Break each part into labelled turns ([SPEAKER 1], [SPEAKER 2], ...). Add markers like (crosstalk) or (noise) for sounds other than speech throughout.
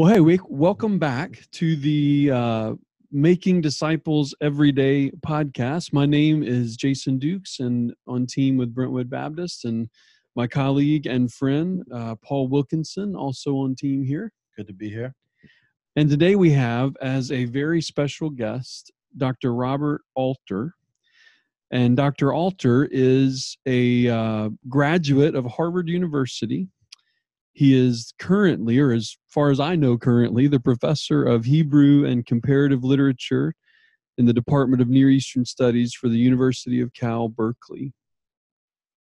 [SPEAKER 1] Well, hey, we, welcome back to the uh, Making Disciples Everyday podcast. My name is Jason Dukes, and on team with Brentwood Baptist, and my colleague and friend uh, Paul Wilkinson, also on team here.
[SPEAKER 2] Good to be here.
[SPEAKER 1] And today we have as a very special guest Dr. Robert Alter. And Dr. Alter is a uh, graduate of Harvard University he is currently, or as far as I know currently, the professor of Hebrew and comparative literature in the Department of Near Eastern Studies for the University of Cal Berkeley.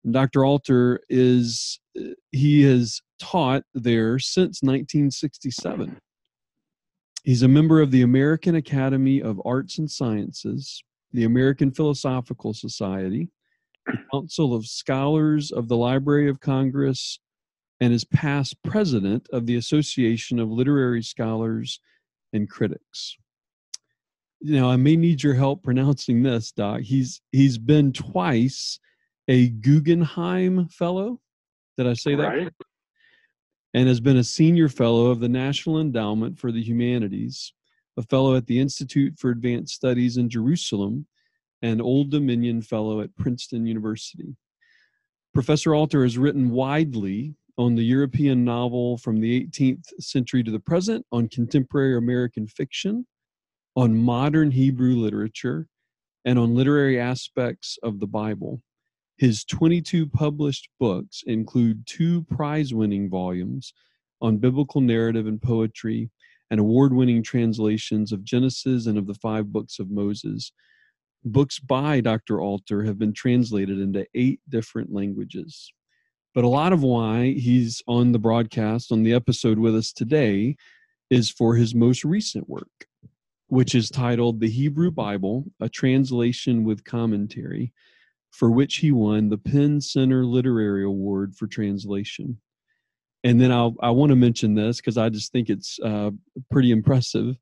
[SPEAKER 1] And Dr. Alter is, eh, he has taught there since 1967. He's a member of the American Academy of Arts and Sciences, the American Philosophical Society, the Council of Scholars of the Library of Congress, and is past president of the Association of Literary Scholars and Critics. Now, I may need your help pronouncing this, Doc. He's he's been twice a Guggenheim Fellow. Did I say
[SPEAKER 3] right.
[SPEAKER 1] that? And has been a senior fellow of the National Endowment for the Humanities, a fellow at the Institute for Advanced Studies in Jerusalem, and Old Dominion Fellow at Princeton University. Professor Alter has written widely on the European novel from the 18th century to the present, on contemporary American fiction, on modern Hebrew literature, and on literary aspects of the Bible. His 22 published books include two prize winning volumes on biblical narrative and poetry, and award winning translations of Genesis and of the five books of Moses. Books by Dr. Alter have been translated into eight different languages. But a lot of why he's on the broadcast, on the episode with us today, is for his most recent work, which is titled The Hebrew Bible, a translation with commentary, for which he won the PEN Center Literary Award for Translation. And then I'll, I want to mention this because I just think it's uh, pretty impressive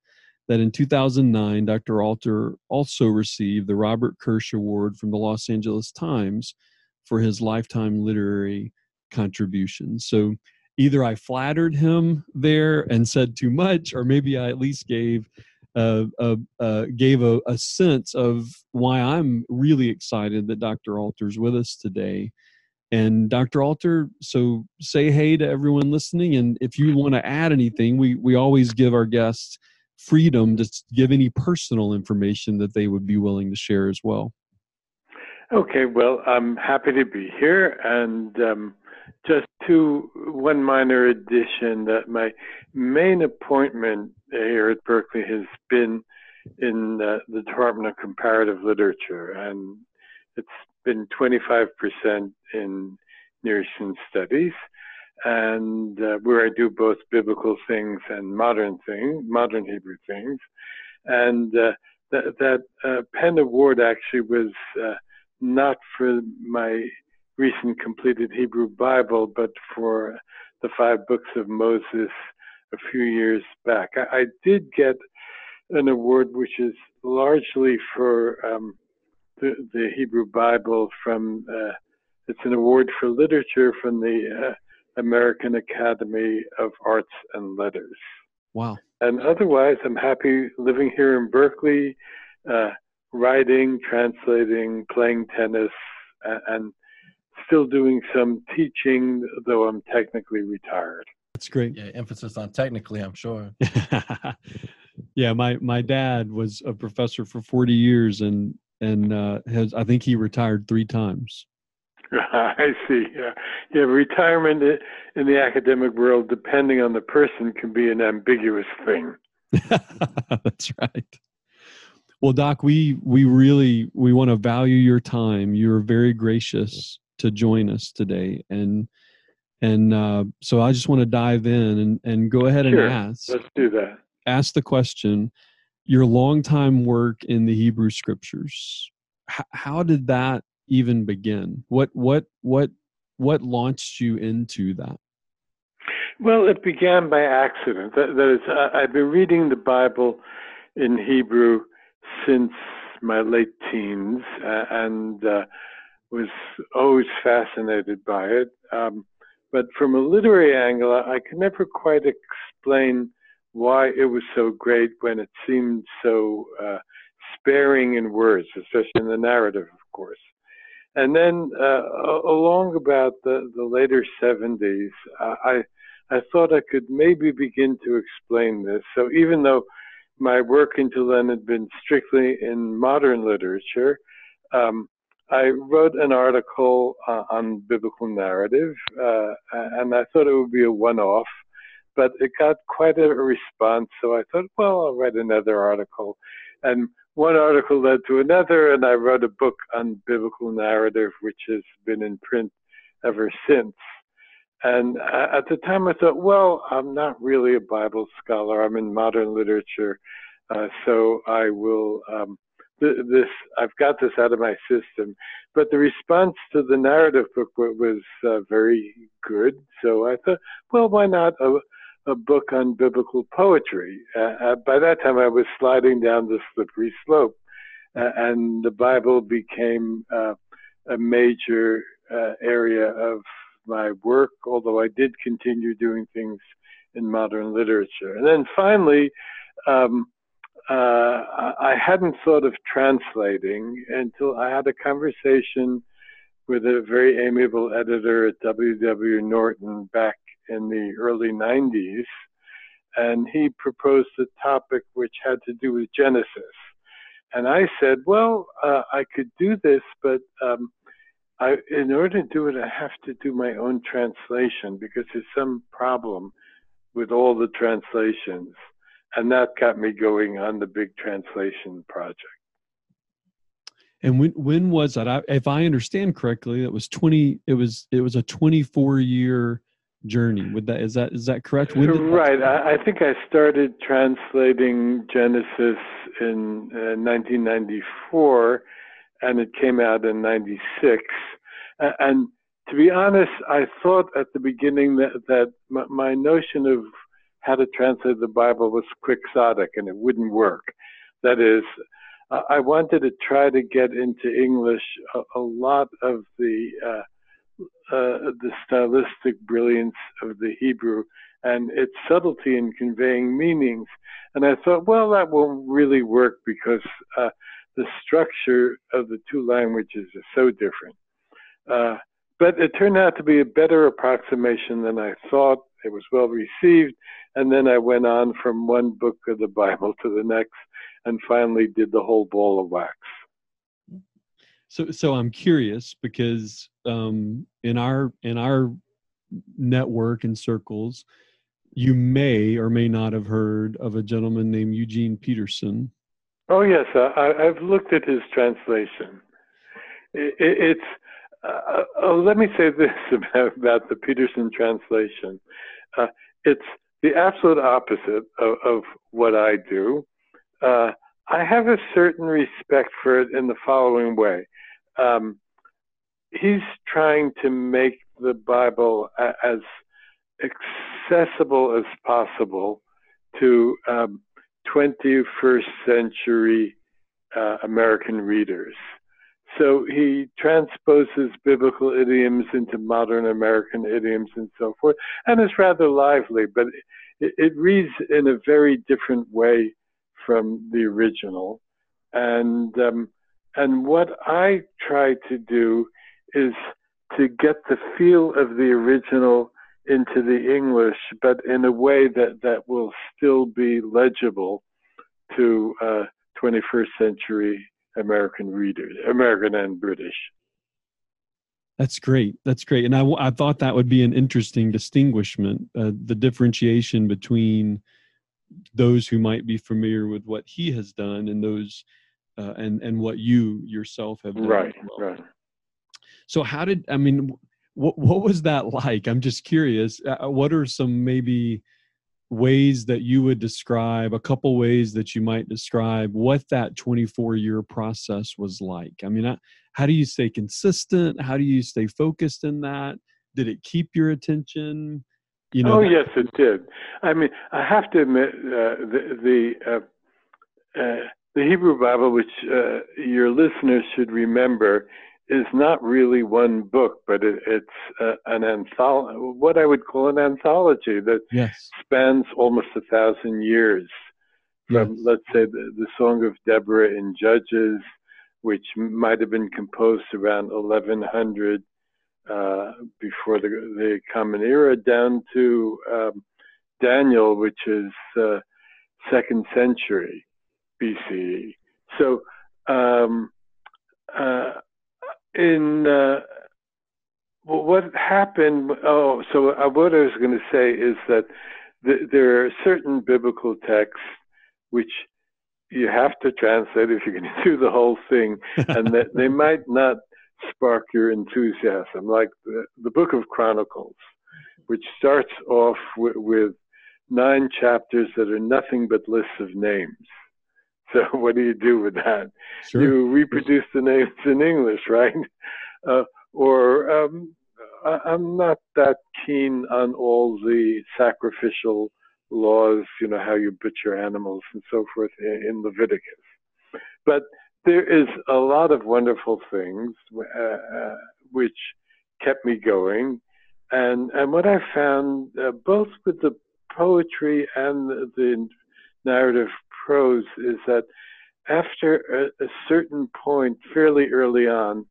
[SPEAKER 1] that in 2009, Dr. Alter also received the Robert Kirsch Award from the Los Angeles Times for his lifetime literary contributions. So either I flattered him there and said too much, or maybe I at least gave uh, uh, uh, gave a, a, sense of why I'm really excited that Dr. Alter's with us today. And Dr. Alter, so say hey to everyone listening, and if you want to add anything, we we always give our guests freedom to give any personal information that they would be willing to share as well.
[SPEAKER 3] Okay, well, I'm happy to be here, and um, just to one minor addition that my main appointment here at Berkeley has been in uh, the Department of Comparative Literature, and it's been 25% in Near Eastern Studies, and uh, where I do both biblical things and modern things, modern Hebrew things, and uh, that that uh, PEN Award actually was uh, not for my recent completed Hebrew Bible, but for the five books of Moses a few years back. I, I did get an award which is largely for um, the, the, Hebrew Bible from, uh, it's an award for literature from the uh, American Academy of Arts and Letters.
[SPEAKER 1] Wow.
[SPEAKER 3] And otherwise, I'm happy living here in Berkeley, uh, writing, translating, playing tennis, and still doing some teaching, though I'm technically retired.
[SPEAKER 1] That's great.
[SPEAKER 2] Yeah, emphasis on technically, I'm sure. (laughs)
[SPEAKER 1] yeah, my my dad was a professor for 40 years, and and uh, has I think he retired three times. (laughs)
[SPEAKER 3] I see. Yeah, yeah. Retirement in the academic world, depending on the person, can be an ambiguous thing. (laughs)
[SPEAKER 1] That's right. Well, Doc, we we really we want to value your time. You're very gracious to join us today. And and uh, so i just want to dive in and, and go ahead
[SPEAKER 3] sure.
[SPEAKER 1] and ask
[SPEAKER 3] let's do that.
[SPEAKER 1] ask the question your long time work in the hebrew scriptures H- how did that even begin? What what what what launched you into that?
[SPEAKER 3] Well it began by accident. That, that is i've been reading the bible in hebrew since my late teens uh, and uh, was always fascinated by it. Um, but from a literary angle, I could never quite explain why it was so great when it seemed so uh, sparing in words, especially in the narrative, of course. And then uh, along about the, the later 70s, I, I thought I could maybe begin to explain this. So even though my work until then had been strictly in modern literature, um, I wrote an article uh, on biblical narrative, uh, and I thought it would be a one-off, but it got quite a response. So I thought, well, I'll write another article, and one article led to another, and I wrote a book on biblical narrative, which has been in print ever since. And at the time, I thought, well, I'm not really a Bible scholar. I'm in modern literature, uh, so I will. Um, this I've got this out of my system. But the response to the narrative book was uh, very good. So I thought, well, why not a, a book on biblical poetry? Uh, by that time, I was sliding down the slippery slope, and the Bible became uh, a major uh, area of my work. Although I did continue doing things in modern literature, and then finally. Um, uh, I hadn't thought of translating until I had a conversation with a very amiable editor at W.W. Norton back in the early 90s. And he proposed a topic which had to do with Genesis. And I said, well, uh, I could do this, but um, I, in order to do it, I have to do my own translation because there's some problem with all the translations and that got me going on the big translation project.
[SPEAKER 1] And when when was that? I, if I understand correctly, it was twenty. It was it was a twenty four year journey. With that is that is that correct?
[SPEAKER 3] right. I, I, think I started translating Genesis in uh, 1994, and it came out in '96. And to be honest, I thought at the beginning that that my notion of how to translate the Bible was quixotic and it wouldn't work. That is, I wanted to try to get into English a, a lot of the uh, uh, the stylistic brilliance of the Hebrew and its subtlety in conveying meanings. And I thought, well, that won't really work because uh, the structure of the two languages is so different. Uh, but it turned out to be a better approximation than I thought. It was well received. And then I went on from one book of the (laughs) Bible to the next and finally did the whole ball of wax.
[SPEAKER 1] So, so I'm curious because um, in our in our network and circles, you may or may not have heard of a gentleman named Eugene Peterson.
[SPEAKER 3] Oh yes, I, have looked at his translation. It, it's uh, uh, let me say this (laughs) about, about the Peterson translation. Uh, it's the absolute opposite of, of what I do. Uh, I have a certain respect for it in the following way. Um, he's trying to make the Bible as accessible as possible to um, 21st century uh, American readers. So he transposes biblical idioms into modern American idioms and so forth, and it's rather lively, but it, it reads in a very different way from the original. And um, and what I try to do is to get the feel of the original into the English, but in a way that, that will still be legible to uh, 21st century American readers, American and British.
[SPEAKER 1] That's great. That's great. And I, I thought that would be an interesting distinguishment, uh, the differentiation between those who might be familiar with what he has done and those uh, and and what you yourself have done.
[SPEAKER 3] Right. Well. Right.
[SPEAKER 1] So how did I mean? What what was that like? I'm just curious. Uh, what are some maybe ways that you would describe a couple ways that you might describe what that 24 year process was like i mean how do you stay consistent how do you stay focused in that did it keep your attention
[SPEAKER 3] you know oh yes it did i mean i have to admit uh, the the, uh, uh, the hebrew bible which uh, your listeners should remember is not really one book, but it, it's uh, an anthology, what I would call an anthology that
[SPEAKER 1] yes.
[SPEAKER 3] spans almost a thousand years. From,
[SPEAKER 1] Yes.
[SPEAKER 3] let's say, the, the Song of Deborah in Judges, which might have been composed around 1100 uh, before the, the Common Era, down to um, Daniel, which is uh, second century BCE. So, um, uh, in uh, well, what happened? Oh, so uh, what I was going to say is that th- there are certain biblical texts which you have to translate if you're going (laughs) to do the whole thing, and that they (laughs) might not spark your enthusiasm, like the, the Book of Chronicles, which starts off with, with nine chapters that are nothing but lists of names. (laughs) So what do you do with that?
[SPEAKER 1] Sure.
[SPEAKER 3] You reproduce the names in English, right? (laughs) Uh, or um, I, I'm not that keen on all the sacrificial laws, you know, how you butcher animals and so forth in, in Leviticus. But there is a lot of wonderful things uh, uh, which kept me going. And, and what I found, uh, both with the poetry and the, the narrative prose, is that after a, a certain point, fairly early on,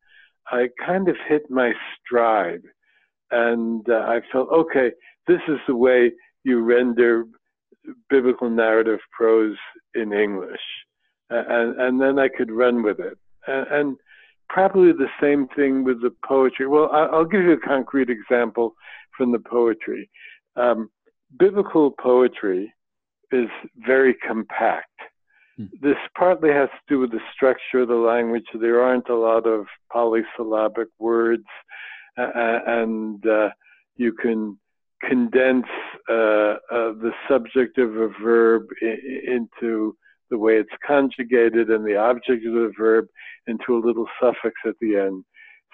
[SPEAKER 3] I kind of hit my stride. And uh, I felt, okay, this is the way you render biblical narrative prose in English. And, and then I could run with it. And, and probably the same thing with the poetry. Well, I, I'll give you a concrete example from the poetry. Um, biblical poetry is very compact.
[SPEAKER 1] Hmm.
[SPEAKER 3] This partly has to do with the structure of the language. There aren't a lot of polysyllabic words, uh, and uh, you can condense uh, uh, the subject of a verb I- into the way it's conjugated and the object of the verb into a little suffix at the end.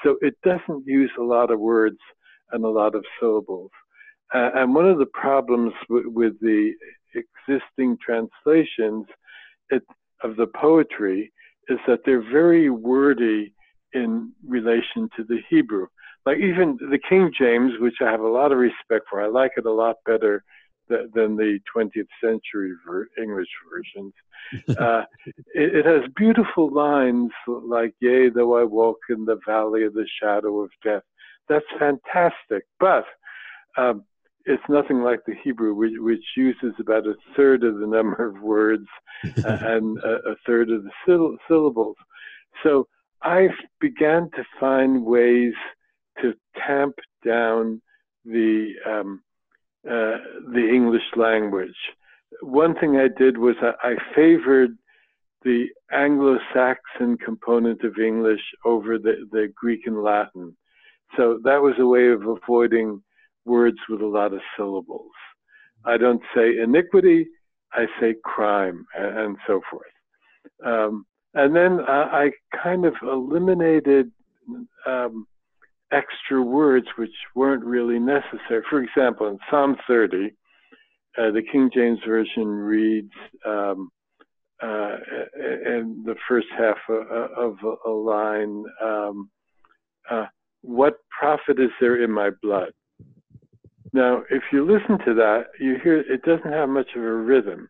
[SPEAKER 3] So it doesn't use a lot of words and a lot of syllables. Uh, and one of the problems with the existing translations it, of the poetry is that they're very wordy in relation to the Hebrew. Like even the King James, which I have a lot of respect for, I like it a lot better th- than the 20th century ver- English versions. (laughs) Uh, it, it has beautiful lines like, Yea, though I walk in the valley of the shadow of death. That's fantastic. But um, it's nothing like the Hebrew, which, which uses about a third of the number of words (laughs) and a, a third of the syll- syllables. So I began to find ways to tamp down the um, uh, the English language. One thing I did was I, I favored the Anglo-Saxon component of English over the, the Greek and Latin. So that was a way of avoiding words with a lot of syllables. I don't say iniquity, I say crime, and, so forth. Um, and then I, I kind of eliminated um, extra words which weren't really necessary. For example, in Psalm 30, uh, the King James Version reads um, uh, in the first half of, of a line, um, uh, What profit is there in my blood? Now, if you listen to that, you hear it doesn't have much of a rhythm.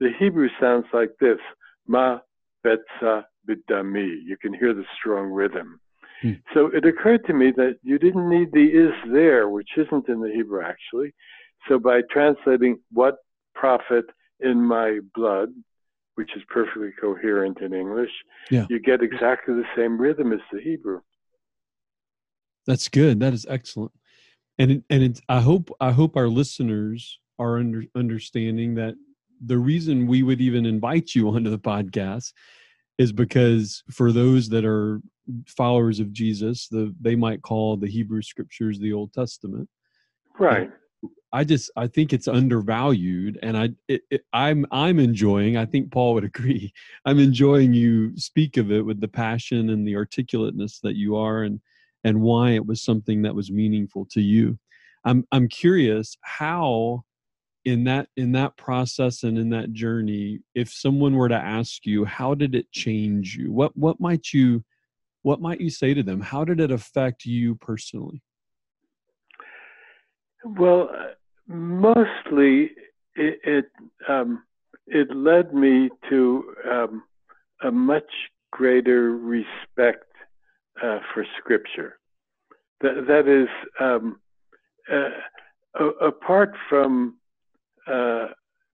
[SPEAKER 3] The Hebrew sounds like this Ma betza bidami. You can hear the strong rhythm.
[SPEAKER 1] Hmm.
[SPEAKER 3] So it occurred to me that you didn't need the is there, which isn't in the Hebrew actually. So by translating what profit in my blood, which is perfectly coherent in English,
[SPEAKER 1] Yeah.
[SPEAKER 3] you get exactly the same rhythm as the Hebrew.
[SPEAKER 1] That's good. That is excellent. And and it's, I hope I hope our listeners are under, understanding that the reason we would even invite you (laughs) onto the podcast is because for those that are followers of Jesus, the they might call the Hebrew scriptures the Old Testament.
[SPEAKER 3] Right.
[SPEAKER 1] I just I think it's undervalued, and I it, it, I'm I'm enjoying. I think Paul would (laughs) agree. I'm enjoying you speak of it with the passion and the articulateness that you are, and and why it was something that was meaningful to you. I'm I'm curious how in that in that process and in that journey, if someone were to ask you, how did it change you? What what might you what might you say to them? How did it affect you personally?
[SPEAKER 3] Well, uh, mostly it it, um, it led me to um, a much greater respect uh, for Scripture. That that is um, uh, apart from uh,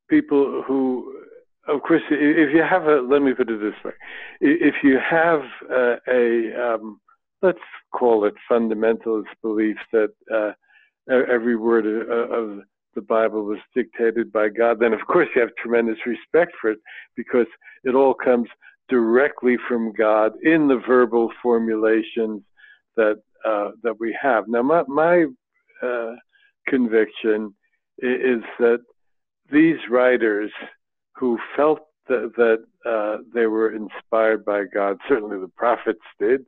[SPEAKER 3] people who of course, if you have a, let me put it this way, if you have a, a um, let's call it fundamentalist belief that uh, every word of the Bible was dictated by God, then of course you have tremendous respect for it because it all comes directly from God in the verbal formulations that uh, that we have. Now, my, my uh, conviction is that these writers who felt that, that uh, they were inspired by God, certainly the prophets did,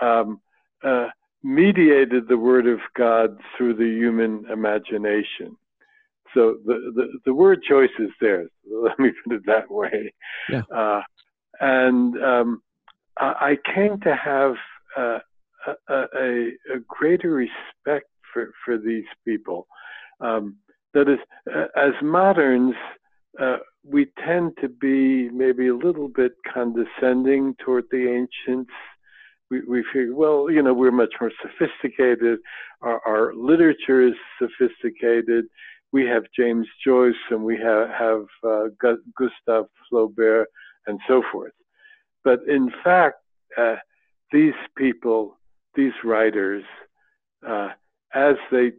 [SPEAKER 3] um, uh, mediated the word of God through the human imagination. So the, the, the word choice is theirs. (laughs) Let me put it that way.
[SPEAKER 1] Yeah.
[SPEAKER 3] And um, I, came to have uh, a, a, a, greater respect for, for these people. Um, that is, uh, as moderns, uh, we tend to be maybe a little bit condescending toward the ancients. We, we figure, well, you know, we're much more sophisticated. Our, our literature is sophisticated. We have James Joyce and we have, have uh, Gustave Flaubert and so forth. But in fact, uh, these people, these writers, uh, as they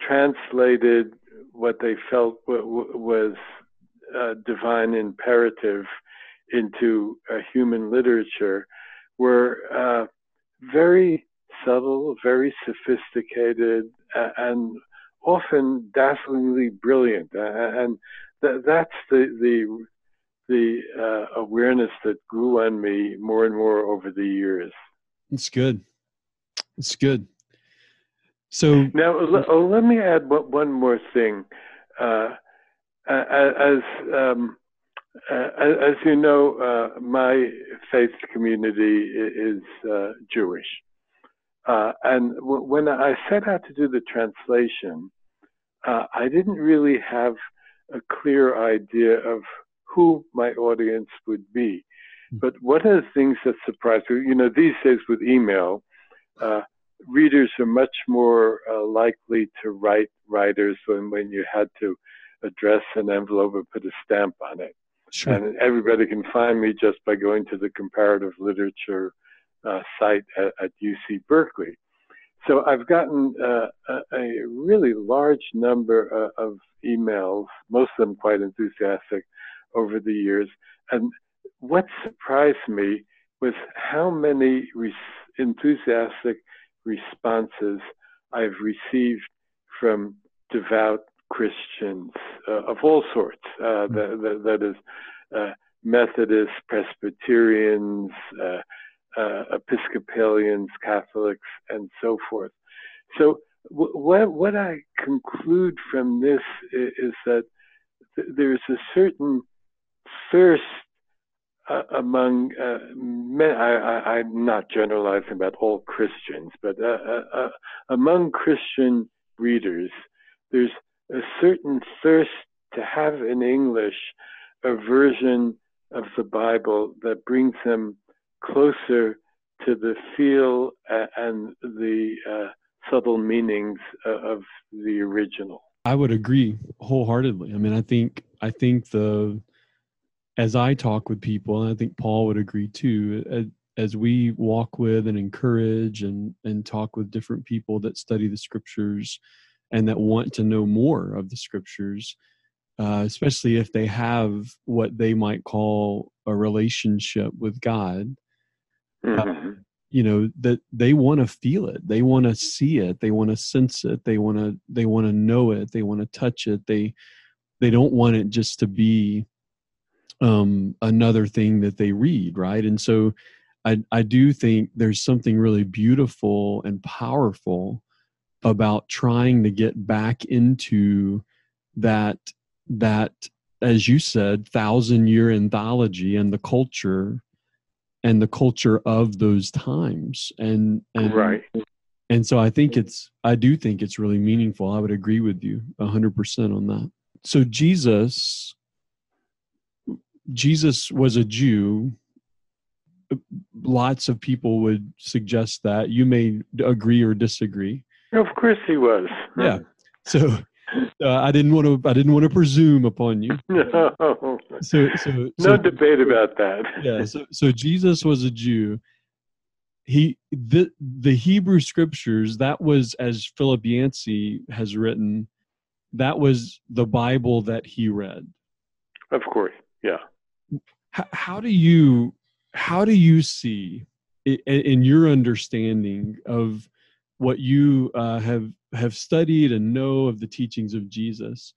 [SPEAKER 3] translated what they felt was uh, divine imperative into uh, human literature were uh, very subtle, very sophisticated, and often dazzlingly brilliant. and th- that's the the the uh, awareness that grew on me more and more over the years.
[SPEAKER 1] It's good. It's good. So
[SPEAKER 3] now, oh, let me add one more thing. Uh, as um, uh, as you know, uh, my faith community is uh, Jewish, uh, and w- when I set out to do the translation, uh, I didn't really have a clear idea of who my audience would be. Hmm. But one of the things that surprised me, you know, these days with email, uh, readers are much more likely to write writers when when you had to address an envelope and put a stamp on it. Sure. And everybody can find me just by going to the comparative literature uh, site at, at, UC Berkeley. So I've gotten uh, a, a, really large number uh, of emails, most of them quite enthusiastic, over the years. And what surprised me was how many re- enthusiastic responses I've received from devout Christians uh, of all sorts. Uh, hmm. that, that, that is, uh, Methodists, Presbyterians, uh, uh, Episcopalians, Catholics, and so forth. So, w- what, what I conclude from this is, is that th- there's a certain thirst uh, among uh, men, I, am not generalizing about all Christians, but uh, uh, uh, among Christian readers, there's a certain thirst to have in English a version of the Bible that brings them closer to the feel and the uh, subtle meanings of the original.
[SPEAKER 1] I would agree wholeheartedly. I mean, I think I think the as I talk with people, and I think Paul would agree too. As we walk with and encourage and and talk with different people that study the scriptures, and that want to know more of the scriptures, uh, especially if they have what they might call a relationship with God. Uh, mm-hmm. Uh, you know that they want to feel it they want to see it they want to sense it they want to they want to know it they want to touch it they they don't want it just to be um another thing that they read right? And so i i do think there's something really beautiful and powerful about trying to get back into that that as you said thousand year anthology and the culture and the culture of those times. And, and
[SPEAKER 3] right.
[SPEAKER 1] and so i think it's i do think it's really meaningful. I would agree with you 100% on that. So jesus jesus was a jew. Lots of people would suggest that. You may agree or disagree.
[SPEAKER 3] Of course he was.
[SPEAKER 1] Yeah. So uh, i didn't want to i didn't want to presume upon you. (laughs)
[SPEAKER 3] No.
[SPEAKER 1] So so,
[SPEAKER 3] no
[SPEAKER 1] so
[SPEAKER 3] debate about that.
[SPEAKER 1] Yeah so, so jesus was a jew. He the the hebrew scriptures that was as philip yancey has written that was the bible that he read.
[SPEAKER 3] Of course yeah
[SPEAKER 1] how, how do you how do you see i- in your understanding of what you uh, have have studied and know of the teachings of jesus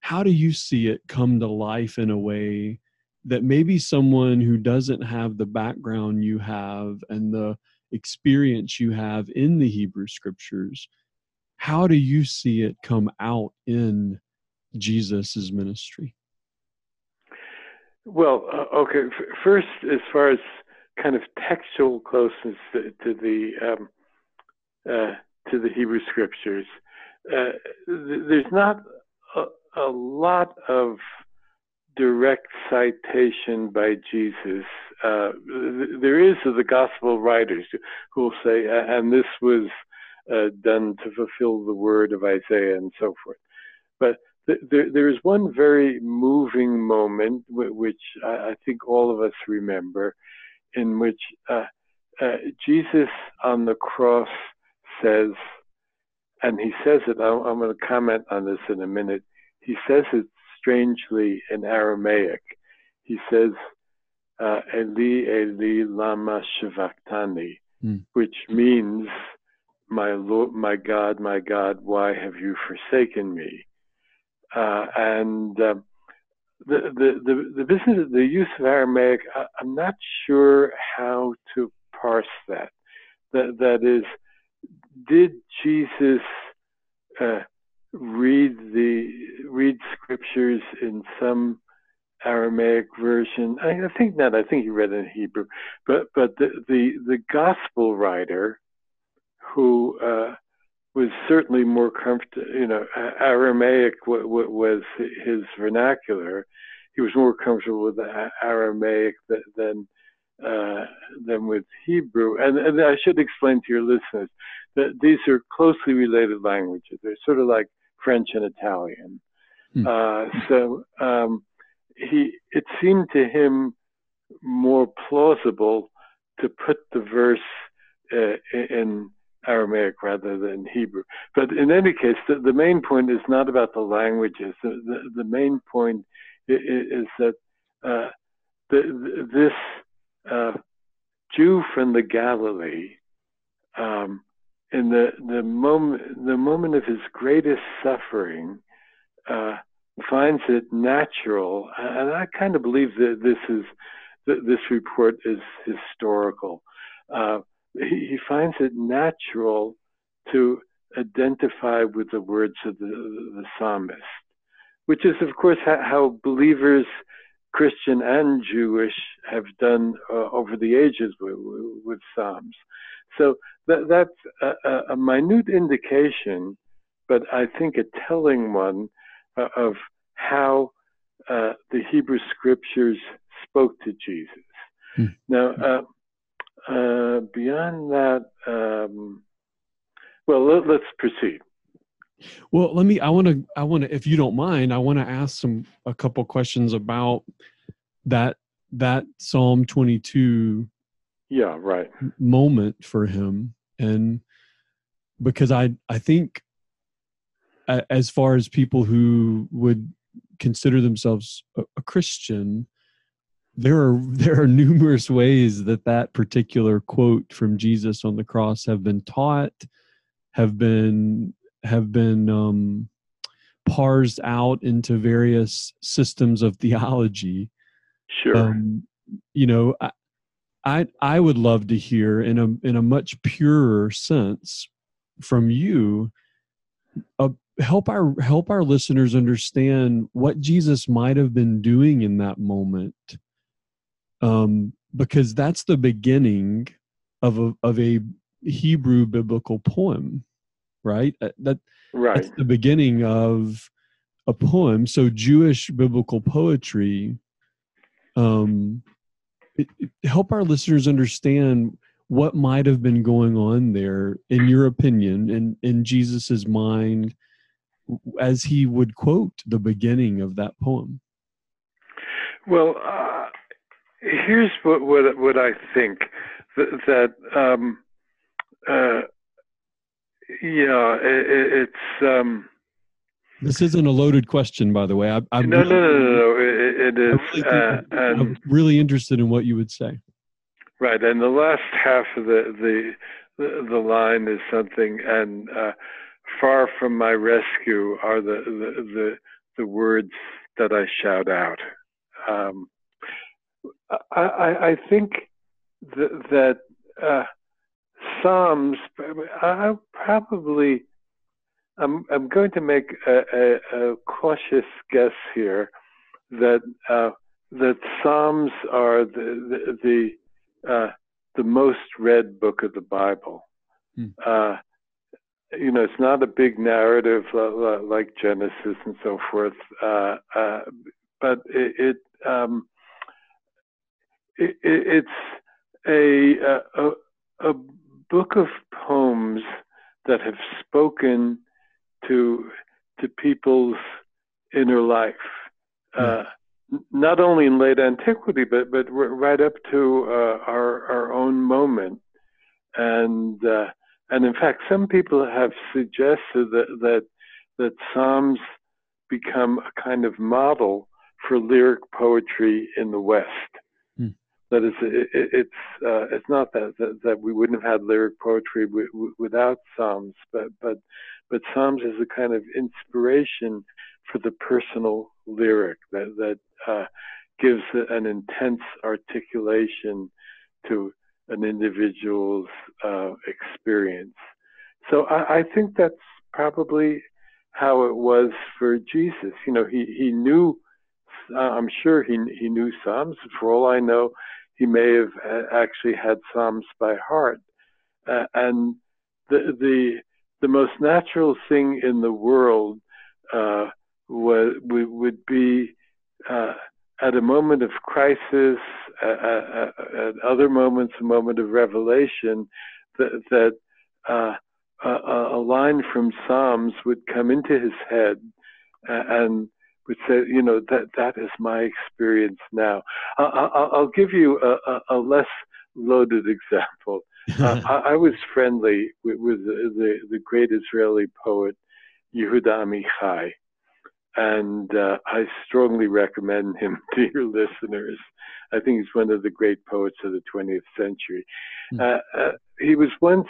[SPEAKER 1] how do you see it come to life in a way that maybe someone who doesn't have the background you have and the experience you have in the Hebrew scriptures, how do you see it come out in Jesus' ministry?
[SPEAKER 3] Well, uh, okay. F- first, as far as kind of textual closeness to, to the um, uh, to the Hebrew scriptures, uh, th- there's not a, a lot of direct citation by Jesus. Uh, th- there is of the gospel writers who will say, and this was uh, done to fulfill the word of Isaiah and so forth. But there, there is one very moving moment, which I, I, think all of us remember, in which uh, uh Jesus on the cross says, and he says it, I'm, I'm going to comment on this in a minute. He says it strangely in Aramaic. He says, uh, Eli, Eli, lama shavaktani,
[SPEAKER 1] mm.
[SPEAKER 3] which means, my Lord, my God, my God, why have you forsaken me? Uh, and um, the, the, the, the business, the use of Aramaic, I, I'm not sure how to parse that. That, that is, did Jesus uh, read the read scriptures in some Aramaic version. I, I, think not. I think he read in Hebrew, but but the the, the gospel writer, who uh, was certainly more comfortable, you know, Aramaic w- w- was his vernacular. He was more comfortable with Aramaic than than, uh, than with Hebrew. And, and I should explain to your listeners that these are closely related languages. They're sort of like French and Italian. Hmm. Uh, so um, he, it seemed to him more plausible to put the verse uh, in Aramaic rather than Hebrew. But in any case, the, the main point is not about the languages. The, the, the main point is, that uh, the, this uh, Jew from the Galilee um, in the the moment the moment of his greatest suffering uh, finds it natural, and I kind of believe that this is that this report is historical. Uh, he, finds it natural to identify with the words of the, the psalmist, which is, of course, how believers, Christian and Jewish, have done uh, over the ages with, with Psalms. So that, that's a, a, minute indication, but I think a telling one uh, of how uh, the Hebrew scriptures spoke to Jesus. Hmm. Now, uh, beyond that, um, well, let, let's proceed.
[SPEAKER 1] Well, let me. I want to. I want to. If you don't mind, I want to ask some a couple questions about that that Psalm twenty two
[SPEAKER 3] yeah right
[SPEAKER 1] moment for him and because i i think as far as people who would consider themselves a, a christian there are there are numerous ways that that particular quote from jesus on the cross have been taught have been have been um parsed out into various systems of theology.
[SPEAKER 3] Sure.
[SPEAKER 1] Um, you know I, I I would love to hear in a in a much purer sense from you uh, help our help our listeners understand what Jesus might have been doing in that moment um because that's the beginning of a of a Hebrew biblical poem, right? Uh, that
[SPEAKER 3] right.
[SPEAKER 1] that's the beginning of a poem. So Jewish biblical poetry um, it, it, help our listeners understand what might have been going on there, in your opinion, and in, in Jesus's mind, as he would quote the beginning of that poem.
[SPEAKER 3] Well, uh, here's what, what what I think that, that um, uh, yeah, it, it's. Um,
[SPEAKER 1] this isn't a loaded question, by the way. I,
[SPEAKER 3] I'm no, really, no, no, no, no. It, it is.
[SPEAKER 1] Really uh, I'm really interested in what you would say.
[SPEAKER 3] Right, and the last half of the the the, the line is something, and uh, far from my rescue are the the the, the words that I shout out. Um, I, I, I think that, that uh, Psalms. I probably I'm, I'm going to make a, a, a cautious guess here that uh, that Psalms are the the the, uh, the, most read book of the Bible. Hmm. Uh, you know, it's not a big narrative like Genesis and so forth, uh, uh, but it, it, um, it it's a, a, a book of poems that have spoken to to people's inner life. Uh, not only in late antiquity, but but right up to uh, our our own moment, and uh, and in fact, some people have suggested that that that Psalms become a kind of model for lyric poetry in the West. That is, it, it's uh, it's not that, that, that we wouldn't have had lyric poetry w- w- without Psalms, but but but Psalms is a kind of inspiration for the personal lyric that that uh, gives an intense articulation to an individual's uh, experience. So I, I, think that's probably how it was for Jesus. You know, he he knew. Uh, I'm sure he he knew Psalms. For all I know, he may have actually had Psalms by heart. Uh, and the the the most natural thing in the world uh, would, would be uh, at a moment of crisis, at, at, other moments, a moment of revelation, that, that uh, a, a, line from Psalms would come into his head and would say, you know, that that is my experience now. I, will give you a, a, a less loaded (laughs) example uh, I, I, was friendly with, with the, the, the, great Israeli poet Yehuda Amichai, and uh, I strongly recommend him (laughs) to your listeners. I think he's one of the great poets of the 20th century. Mm. Uh, he was once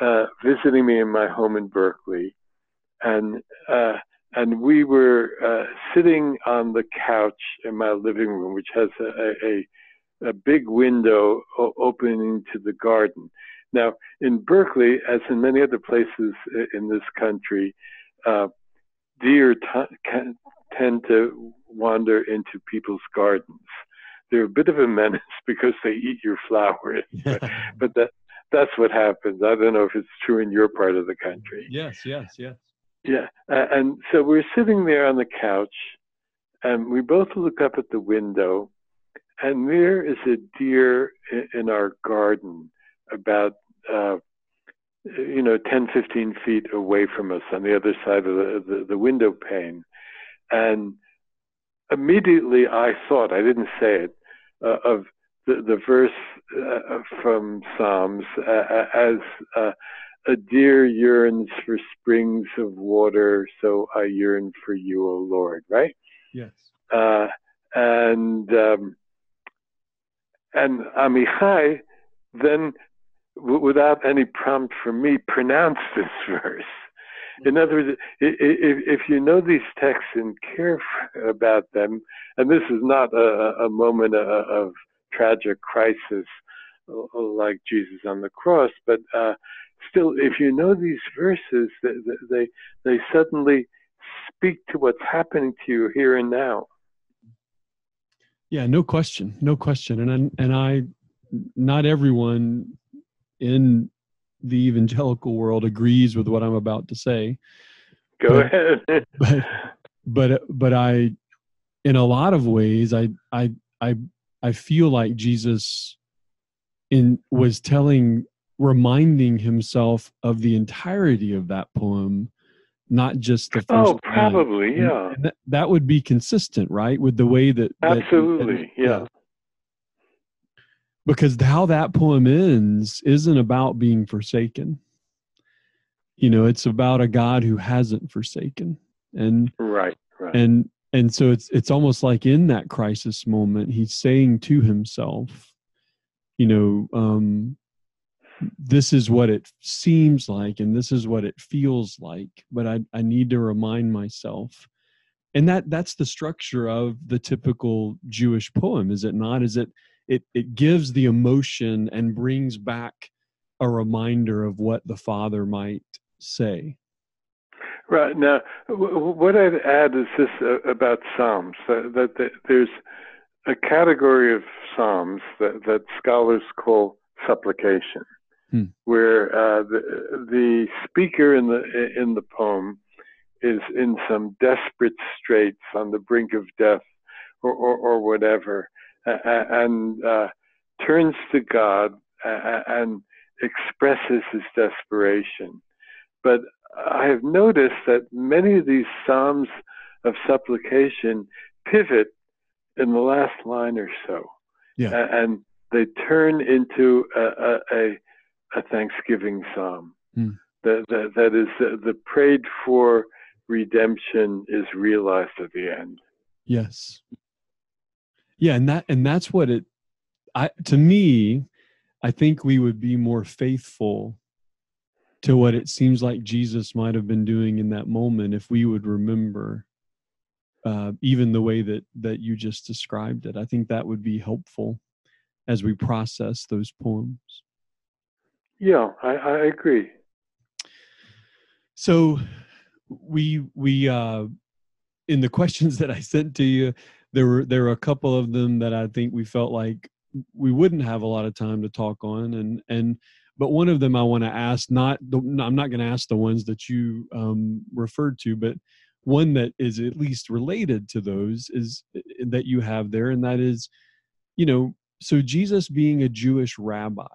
[SPEAKER 3] uh, visiting me in my home in Berkeley, and uh, and we were uh, sitting on the couch in my living room, which has a, a a big window opening to the garden. Now, in Berkeley, as in many other places in this country, uh, deer t- can, tend to wander into people's gardens. They're a bit of a menace (laughs) because they eat your flowers, (laughs) but, but that that's what happens. I don't know if it's true in your part of the country.
[SPEAKER 1] Yes, yes, yes.
[SPEAKER 3] Yeah, uh, and so we're sitting there on the couch, and we both look up at the window, and there is a deer in our garden about, uh, you know, 10, 15 feet away from us on the other side of the, the, the window pane. And immediately I thought, I didn't say it, uh, of the, the verse uh, from Psalms uh, as uh, a deer yearns for springs of water, so I yearn for you, O Lord, right?
[SPEAKER 1] Yes.
[SPEAKER 3] Uh, and um, and Amichai then, w- without any prompt from me, pronounced this (laughs) verse. In other words, if, if you know these texts and care (laughs) about them, and this is not a, a moment of, of tragic crisis like Jesus on the cross, but uh, still, if you know these verses, they, they, they suddenly speak to what's happening to you here and now.
[SPEAKER 1] Yeah, no question, no question, and I, and I, not everyone in the evangelical world agrees with what I'm about to say.
[SPEAKER 3] Go
[SPEAKER 1] But-
[SPEAKER 3] ahead. (laughs)
[SPEAKER 1] but but but I, in a lot of ways, I I I I feel like Jesus, in was telling, reminding himself of the entirety of that poem, not just the first.
[SPEAKER 3] oh, probably,
[SPEAKER 1] And-
[SPEAKER 3] yeah.
[SPEAKER 1] that, that would be consistent, right, with the way that that-
[SPEAKER 3] Absolutely, yeah.
[SPEAKER 1] because how that poem ends isn't about being forsaken. You know, it's about a God who hasn't forsaken, and
[SPEAKER 3] Right, right.
[SPEAKER 1] and and so it's it's almost like in that crisis moment he's saying to himself you know um this is what it seems like and this is what it feels like but i i need to remind myself. And that that's the structure of the typical jewish poem is it not? Is it it it gives the emotion and brings back a reminder of what the father might say.
[SPEAKER 3] Right. Now, what I'd add is this uh, about Psalms: that, that, that there's a category of Psalms that, that scholars call supplication,
[SPEAKER 1] Hmm.
[SPEAKER 3] where uh, the, the speaker in the in the poem is in some desperate straits on the brink of death, or or, or whatever, and uh, turns to God and expresses his desperation. But I have noticed that many of these psalms of supplication pivot in the last line or so,
[SPEAKER 1] Yeah.
[SPEAKER 3] And they turn into a, a, a, thanksgiving psalm.
[SPEAKER 1] Hmm.
[SPEAKER 3] That, that, that is uh, the prayed for redemption is realized at the end.
[SPEAKER 1] Yes. Yeah, and that and that's what it I to me, I think we would be more faithful to what it seems like Jesus might have been doing in that moment if we would remember uh, even the way that that you just described it. I think that would be helpful as we process those poems.
[SPEAKER 3] Yeah, I, I agree.
[SPEAKER 1] So we we uh in the (laughs) questions that I sent to you, there were there were a couple of them that I think we felt like we wouldn't have a lot of time to talk on, and and but one of them I want to ask. Not the, I'm not going to ask the ones that you um, referred to, but one that is at least related to those is uh, that you have there, and that is, you know, so Jesus being a Jewish rabbi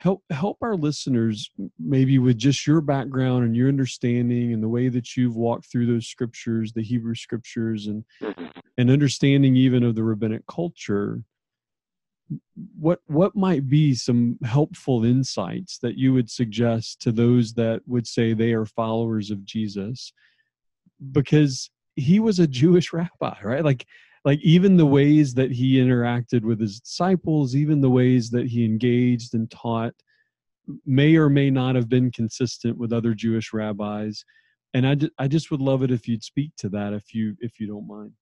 [SPEAKER 1] help help our listeners maybe with just your background and your understanding and the way that you've walked through those scriptures the hebrew scriptures and
[SPEAKER 3] Mhm.
[SPEAKER 1] and understanding even of the rabbinic culture what what might be some helpful insights that you would suggest to those that would say they are followers of jesus because he was a jewish (laughs) rabbi right like like even the ways that he interacted with his disciples even the ways that he engaged and taught may or may not have been consistent with other jewish rabbis. And i, I just would love it if you'd speak to that if you if you don't mind.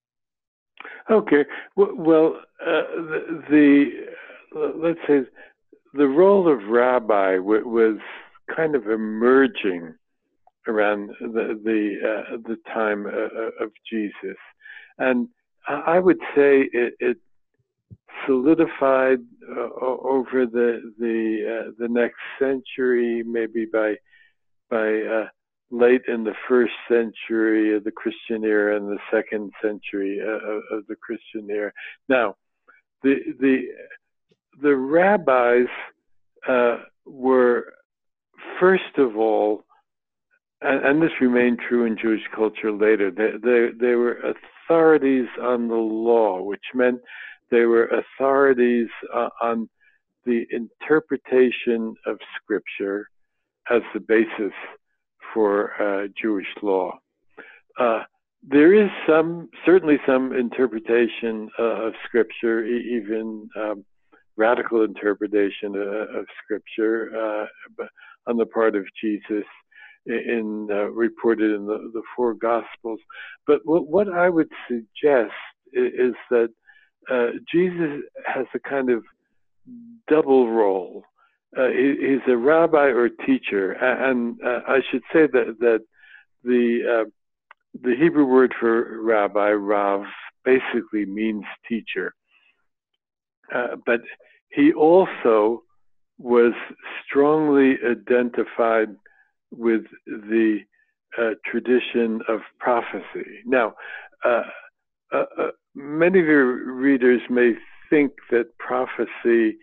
[SPEAKER 3] Okay. Well, uh, the, the let's say the role of rabbi was kind of emerging around the the uh, the time uh, of Jesus, and I would say it, it solidified uh, over the the uh, the next century, maybe by by uh, late in the first century of the Christian era and the second century uh, of, of the Christian era. Now, the the the rabbis uh, were first of all, and, and, this remained true in Jewish culture later. They, they they were authorities on the law, which meant they were authorities uh, on the interpretation of Scripture as the basis for uh, Jewish law. Uh, there is some, certainly some interpretation uh, of Scripture, even um, radical interpretation uh, of Scripture uh, on the part of Jesus, in uh, reported in the, the four Gospels. But what, what I would suggest is, is that uh, Jesus has a kind of double role uh, he, he's a rabbi or teacher, and uh, I should say that that the uh, the Hebrew word for rabbi, rav, basically means teacher. Uh, but he also was strongly identified with the uh, tradition of prophecy. Now, uh, uh, uh many of your readers may think that prophecy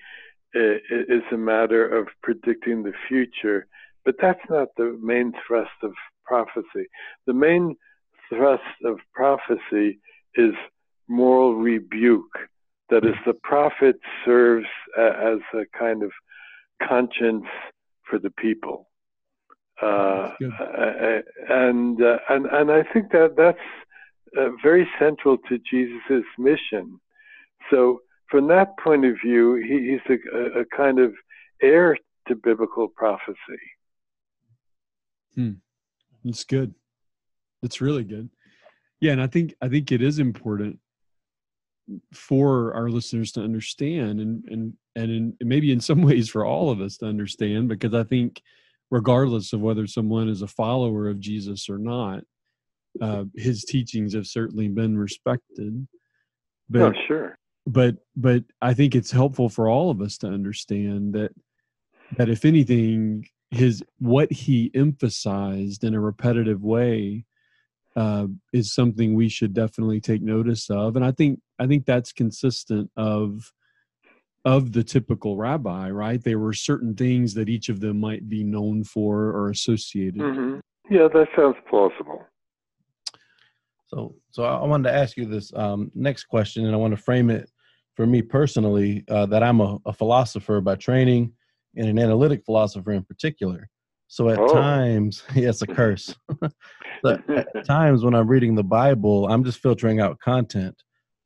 [SPEAKER 3] uh, is a matter of predicting the future, but that's not the main thrust of prophecy. The main thrust of prophecy is moral rebuke. That is, the prophet serves as a kind of conscience for the people. Uh, and, uh, and and I think that that's uh, very central to Jesus' mission. So from that point of view, he, he's a, a, kind of heir to biblical prophecy.
[SPEAKER 1] Hmm. That's good. That's really good. Yeah, and I think I think it is important for our listeners to understand and and and in, maybe in some (laughs) ways for all of us to understand because I think regardless of whether someone is a follower of Jesus or not, uh, his teachings have certainly been respected.
[SPEAKER 3] But, oh, sure.
[SPEAKER 1] But but I think it's helpful for all of us to understand that that if anything, his what he emphasized in a repetitive way uh, is something we should definitely take notice of, and I think I think that's consistent of of the typical rabbi, right? There were certain things that each of them might be known for or associated.
[SPEAKER 3] Mm-hmm. Yeah, that sounds plausible.
[SPEAKER 2] So, so I wanted to ask you this um, next question, and I want to frame it for me personally uh, that I'm a, a, philosopher by training and an analytic philosopher in particular. So at oh. times, (laughs) yeah, it's a curse. (laughs) but at (laughs) times when I'm reading the Bible, I'm just filtering out content.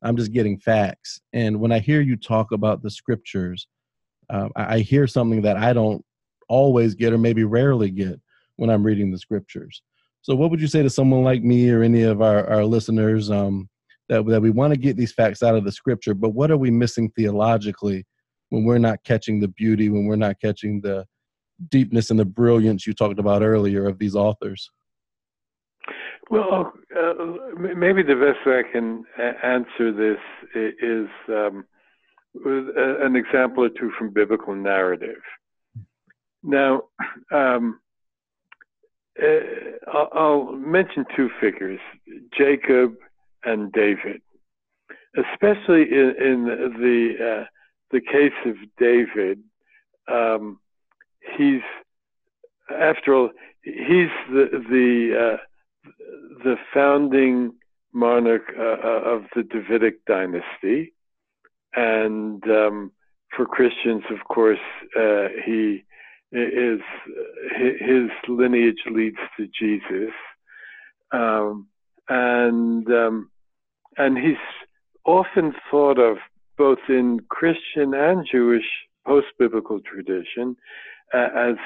[SPEAKER 2] I'm just getting facts. And when I hear you talk about the scriptures, uh, I, hear something that I don't always get or maybe rarely get when I'm reading the scriptures. So, what would you say to someone like me or any of our, our listeners um, that, that we want to get these facts out of the scripture, but what are we missing theologically when we're not catching the beauty, when we're not catching the deepness and the brilliance you talked about earlier of these authors?
[SPEAKER 3] Well, uh, maybe the best way I can answer this is um, an example or two from biblical narrative. Now, (clears throat) um, uh, I'll mention two figures, Jacob and David. Especially in, in the uh, the case of David, um, he's after all he's the the uh, the founding monarch uh, uh, of the Davidic dynasty, and um, for Christians, of course, uh, he is his lineage leads to Jesus, um, and um, and he's often thought of both in Christian and Jewish post-biblical tradition uh, as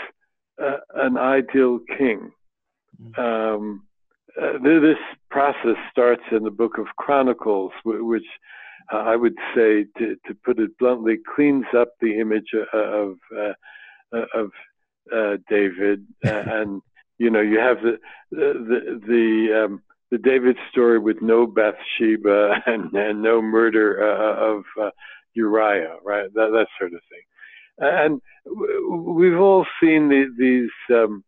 [SPEAKER 3] uh, an ideal king. Mm-hmm. Uh, this process starts in the book of Chronicles, which uh, I would say, to, to, put it bluntly, cleans up the image uh, of uh, uh, of uh, David, (laughs) and you know you have the the the, um, the David story with no Bathsheba (laughs) and, and no murder of Uriah, right? That that sort of thing, and we've all seen the, these um,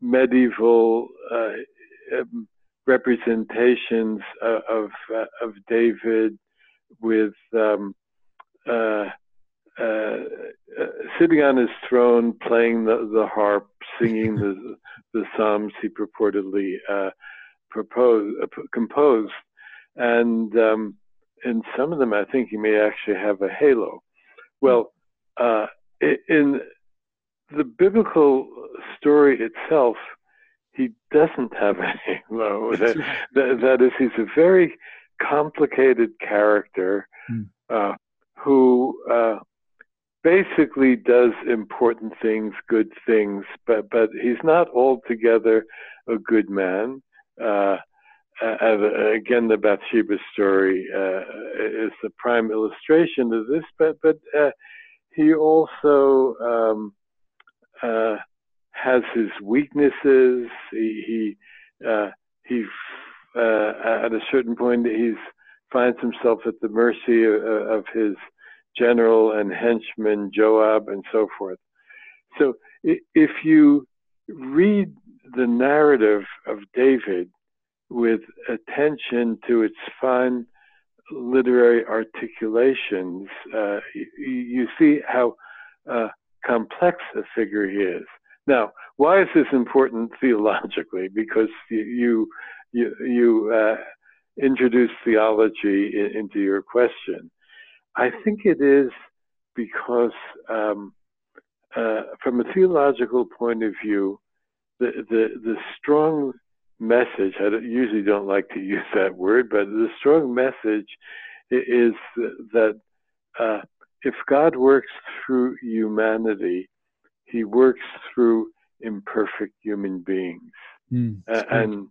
[SPEAKER 3] medieval um, representations of of, uh, of David with um, uh, uh, uh, sitting on his throne, playing the, the harp, singing the (laughs) the psalms he purportedly uh, proposed, composed, and um, in some of them, I think he may actually have a halo. Well, in the biblical story itself, he doesn't have any (laughs) (laughs) halo. That, that, that is, he's a very complicated character mm. uh, who uh, basically does important things, good things, but but he's not altogether a good man. Uh, uh, again, the Bathsheba story uh, is the prime illustration of this, but but uh, he also um, uh, has his weaknesses. He he uh, he uh, at a certain point he's finds himself at the mercy of, of his general and henchman Joab and so forth. So if you read the narrative of David with attention to its fine literary articulations, uh, you, you, see how uh, complex a figure he is. Now, why is this important theologically? Because you you you uh, introduce theology in, into your question. I think it is because, um, uh, from a theological point of view, the the the strong message. I don't, usually don't like to (laughs) use that word, but the strong message is that uh, if God works through humanity, He works through imperfect human beings, mm, and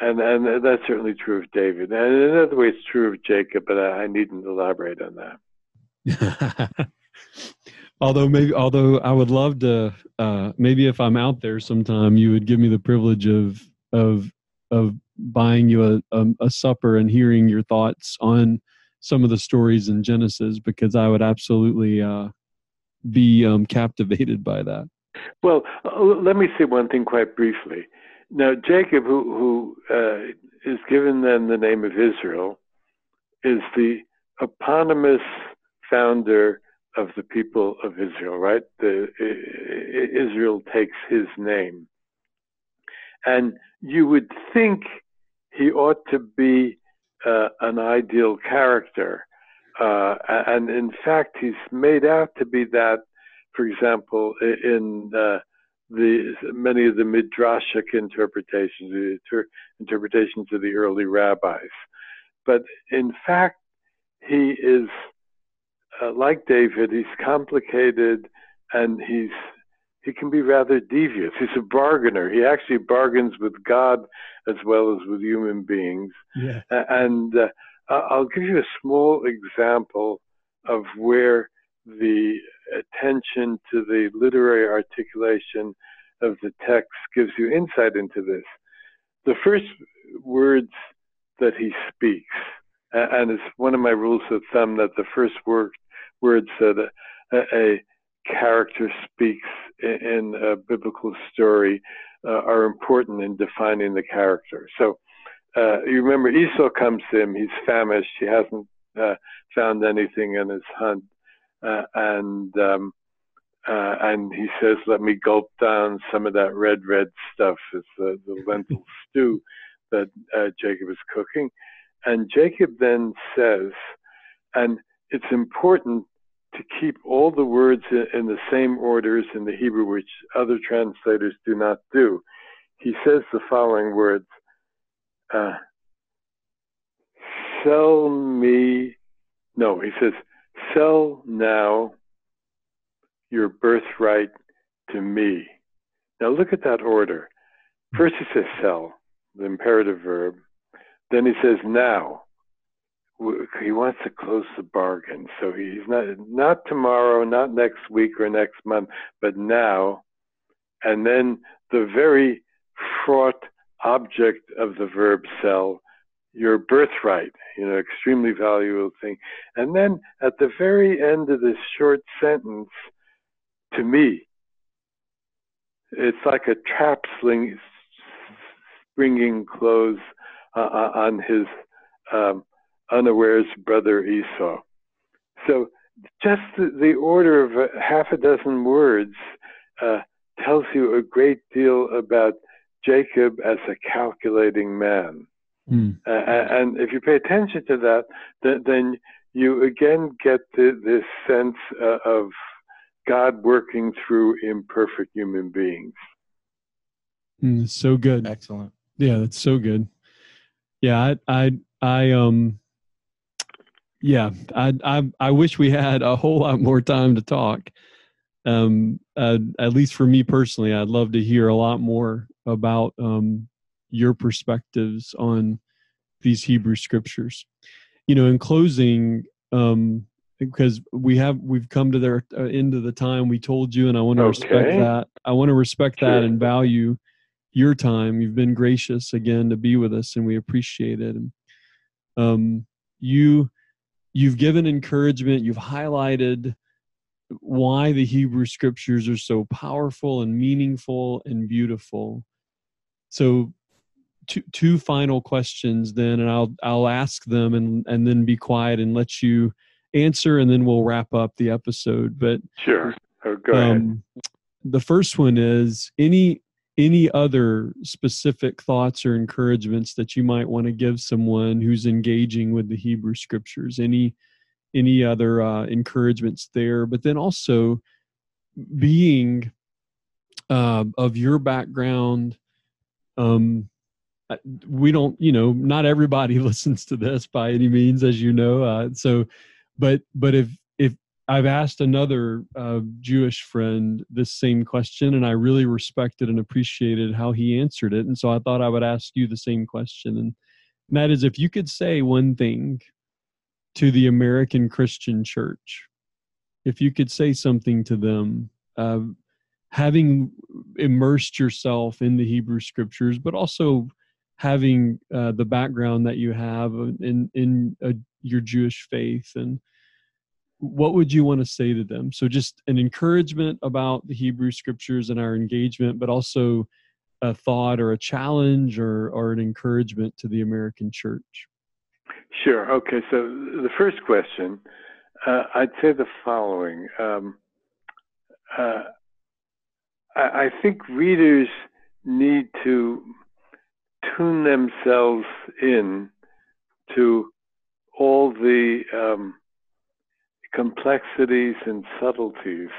[SPEAKER 3] and and that's certainly true of David. And in another way, it's true of Jacob, but I, I needn't elaborate on that. (laughs)
[SPEAKER 1] although maybe although I would love to uh, maybe if I'm out there sometime you would give me the privilege of of of buying you a, a, a supper and hearing your thoughts on some of the stories in Genesis because I would absolutely uh, be um, captivated by that.
[SPEAKER 3] Well, uh, let me say one thing quite briefly. Now, Jacob, who, who uh, is given then the name of Israel, is the eponymous founder of the people of Israel, right? The, Israel takes his name. And you would think he ought to be uh, an ideal character. Uh, and in fact, he's made out to be that, for example, in uh, the many of the midrashic interpretations, the inter- interpretations of the early rabbis. But in fact, he is uh, like David. He's complicated, and he's he can be rather devious. He's a bargainer. He actually bargains with God as well as with human beings. Yeah. And uh, I'll give you a small example of where the attention to the literary articulation of the text gives you insight into this. The first words that he speaks, and it's one of my rules of thumb that the first word, words that a, a character speaks in a biblical story uh, are important in defining the character. So uh, you remember Esau comes to him, he's famished, he hasn't uh, found anything in his hunt, uh, and um, uh, and he says, "Let me gulp down some of that red, red stuff." It's the, the (laughs) lentil stew that uh, Jacob is cooking, and Jacob then says, and it's important to keep all the words in the same orders in the Hebrew, which other translators do not do. He says the following words uh, Sell me, no, he says, Sell now your birthright to me. Now look at that order. First he says sell, the imperative verb. Then he says now he wants to close the bargain. So he's not not tomorrow, not next week or next month, but now. And then the very fraught object of the verb sell, your birthright, you know, extremely valuable thing. And then at the very end of this short sentence, to me, it's like a trap sling, springing clothes uh, uh, on his um, unawares brother Esau. So just the, the order of half a dozen words uh, tells you a great deal about Jacob as a calculating man. Mm. Uh, and if you pay attention to that, then, then you again get the, this sense uh, of God working through imperfect human beings.
[SPEAKER 1] Mm, so good.
[SPEAKER 2] Excellent.
[SPEAKER 1] Yeah, that's so good. Yeah, I, I, I, um, yeah, I, I, I wish we had a whole lot more time to talk. Um, uh, at least for me personally, I'd love to hear a lot more about um, your perspectives on these Hebrew scriptures. You know, in closing, um, because we have we've come to the uh, end of the time we told you, and I want to okay. respect that. I want to respect sure. that and value your time. You've been gracious again to be with us, and we appreciate it. And, um, you you've given encouragement you've highlighted why the hebrew scriptures are so powerful and meaningful and beautiful so two two final questions then and i'll i'll ask them and and then be quiet and let you answer and then we'll wrap up the episode but
[SPEAKER 3] sure oh, go um, ahead
[SPEAKER 1] the first one is any any other specific thoughts or encouragements that you might want to give someone who's engaging with the Hebrew scriptures? Any any other uh, encouragements there? But then also being uh, of your background, um, we don't, you know, not everybody (laughs) listens to this by any means, as you know. Uh, so, but but if if I've asked another uh, Jewish friend this same question, and I really respected and appreciated how he answered it. And so I thought I would ask you the same question. And that is if you could say one thing to the American Christian church, if you could say something to them, uh, having immersed yourself in the Hebrew scriptures, but also having uh, the background that you have in, in uh, your Jewish faith and what would you want to say to them? So, just an encouragement about the Hebrew scriptures and our engagement, but also a thought or a challenge or, or an encouragement to the American church.
[SPEAKER 3] Sure. Okay. So, the first question, uh, I'd say the following um, uh, I, I think readers need to tune themselves in to all the um, complexities and subtleties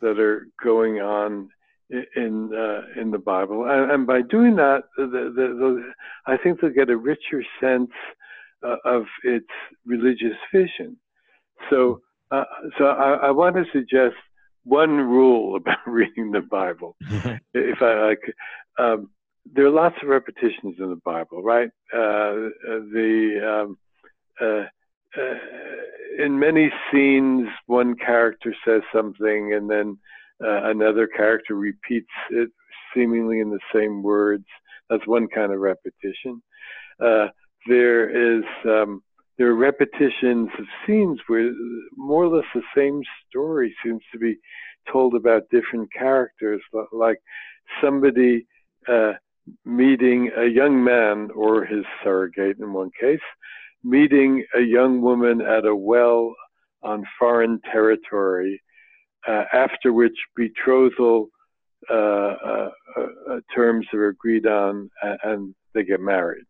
[SPEAKER 3] that are going on in uh, in the Bible, and, and, by doing that, the, the, the, I think they'll get a richer sense uh, of its religious vision. So, uh, so I, I, want to suggest one rule (laughs) about reading the Bible, (laughs) if I like. Um, there are lots of repetitions in the Bible, right? Uh, the um, uh, uh, in many scenes, one character says something, and then uh, another character repeats it seemingly in the same words. That's one kind of repetition. Uh, there is um, there are repetitions of scenes where more or less the same story seems to be told about different characters, like somebody uh, meeting a young man or his surrogate in one case, meeting a young woman at a well on foreign territory, uh, after which betrothal uh, uh, uh terms are agreed on and, and they get married.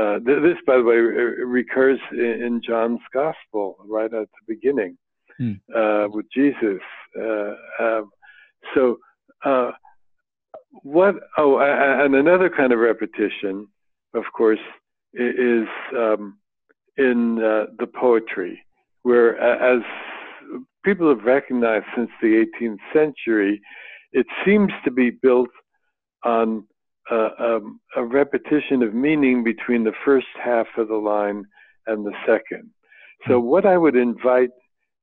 [SPEAKER 3] Uh, this, by the way, recurs in, in, John's Gospel right at the beginning hmm. with Jesus. Um, so, what? Oh, and another kind of repetition, of course, is um, in uh, the poetry, where as people have recognized since the 18th century, it seems to be built on um, a repetition of meaning between the first half of the line and the second. So, hmm. what I would invite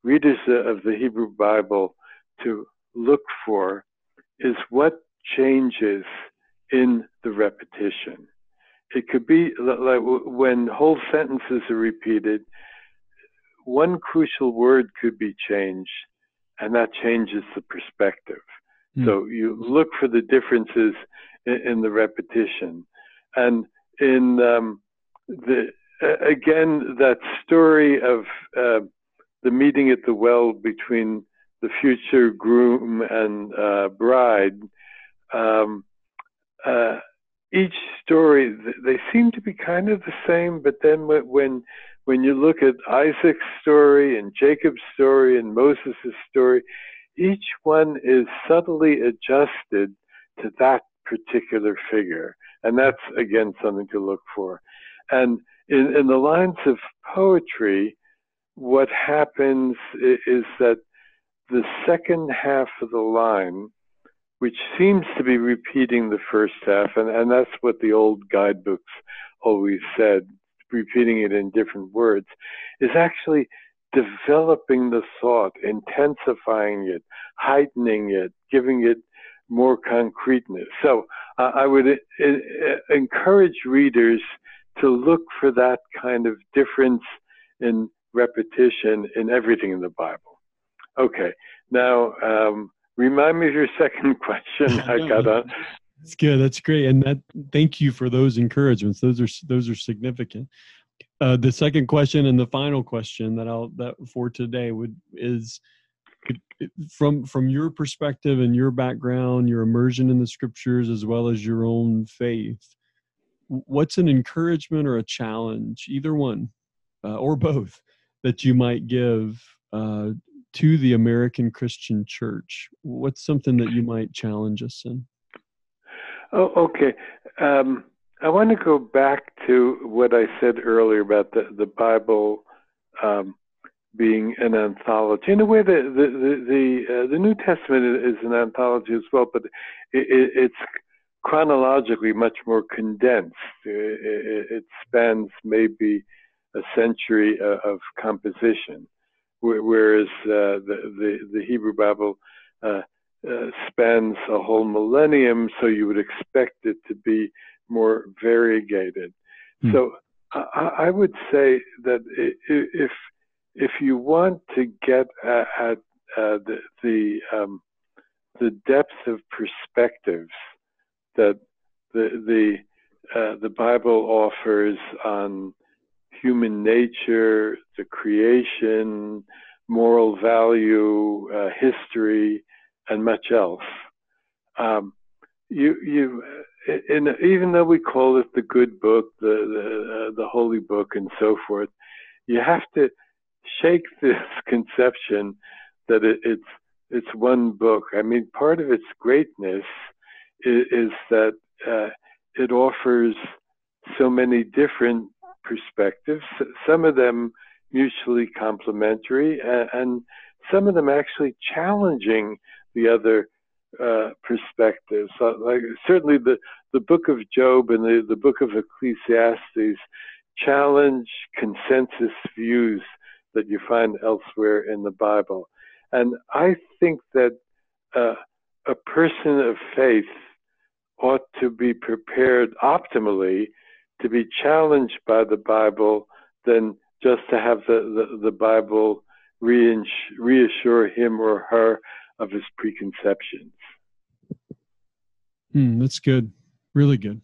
[SPEAKER 3] readers of the Hebrew Bible to look for is what changes in the repetition. It could be like when whole sentences are repeated, one crucial word could be changed, and that changes the perspective. Mm. So you look for the differences in, the repetition, and in um, the again that story of uh, the meeting at the well between the future groom and uh, bride. Um, uh, each story they seem to be kind of the same but then when when you look at Isaac's story and Jacob's story and Moses' story each one is subtly adjusted to that particular figure. And that's again something to look for. And in, in the lines of poetry what happens is that the second half of the line which seems to be repeating the first half, and, and that's what the old guidebooks always said, repeating it in different words, is actually developing the thought, intensifying it, heightening it, giving it more concreteness. So uh, I would uh, encourage readers to look for that kind of difference in repetition in everything in the Bible. Okay, now um, remind me of your second (laughs) question. (laughs) I got on.
[SPEAKER 1] That's good. That's great. And that thank you for those encouragements. Those are those are significant. Uh, the second question and the final question that I'll that for today would is from from your perspective and your background, your immersion in the scriptures as well as your own faith. What's an encouragement or a challenge, either one uh, or both, that you might give uh, to the American Christian Church? What's something that you might challenge us in?
[SPEAKER 3] Oh, okay. Um, I want to go back to what I said earlier about the the Bible um, being an anthology. In a way, the the the the, uh, the New Testament is an anthology as well, but it, it, it's chronologically much more condensed. It, it spans maybe a century of composition, whereas uh, the, the the Hebrew Bible. Uh, uh, spans a whole millennium, so you would expect it to be more variegated. Mm. So I, I, would say that if if you want to get at, at uh, the the, um, the depth of perspectives that the the uh, the Bible offers on human nature, the creation, moral value, uh, history, and much else. Um, you, you, in, even though we call it the good book, the the, uh, the holy book, and so forth, you have to shake this (laughs) conception that it, it's it's one book. I mean, part of its greatness is, is that uh, it offers so many different perspectives. Some of them mutually complementary, and, and some of them actually challenging the other uh, perspectives. So, like certainly the the book of Job and the the book of Ecclesiastes challenge consensus views that you find elsewhere in the Bible, and I think that uh, a person of faith ought to be prepared optimally to be challenged by the Bible than just to have the, the, the Bible reassure him or her of his preconceptions.
[SPEAKER 1] Hmm, that's good. Really good.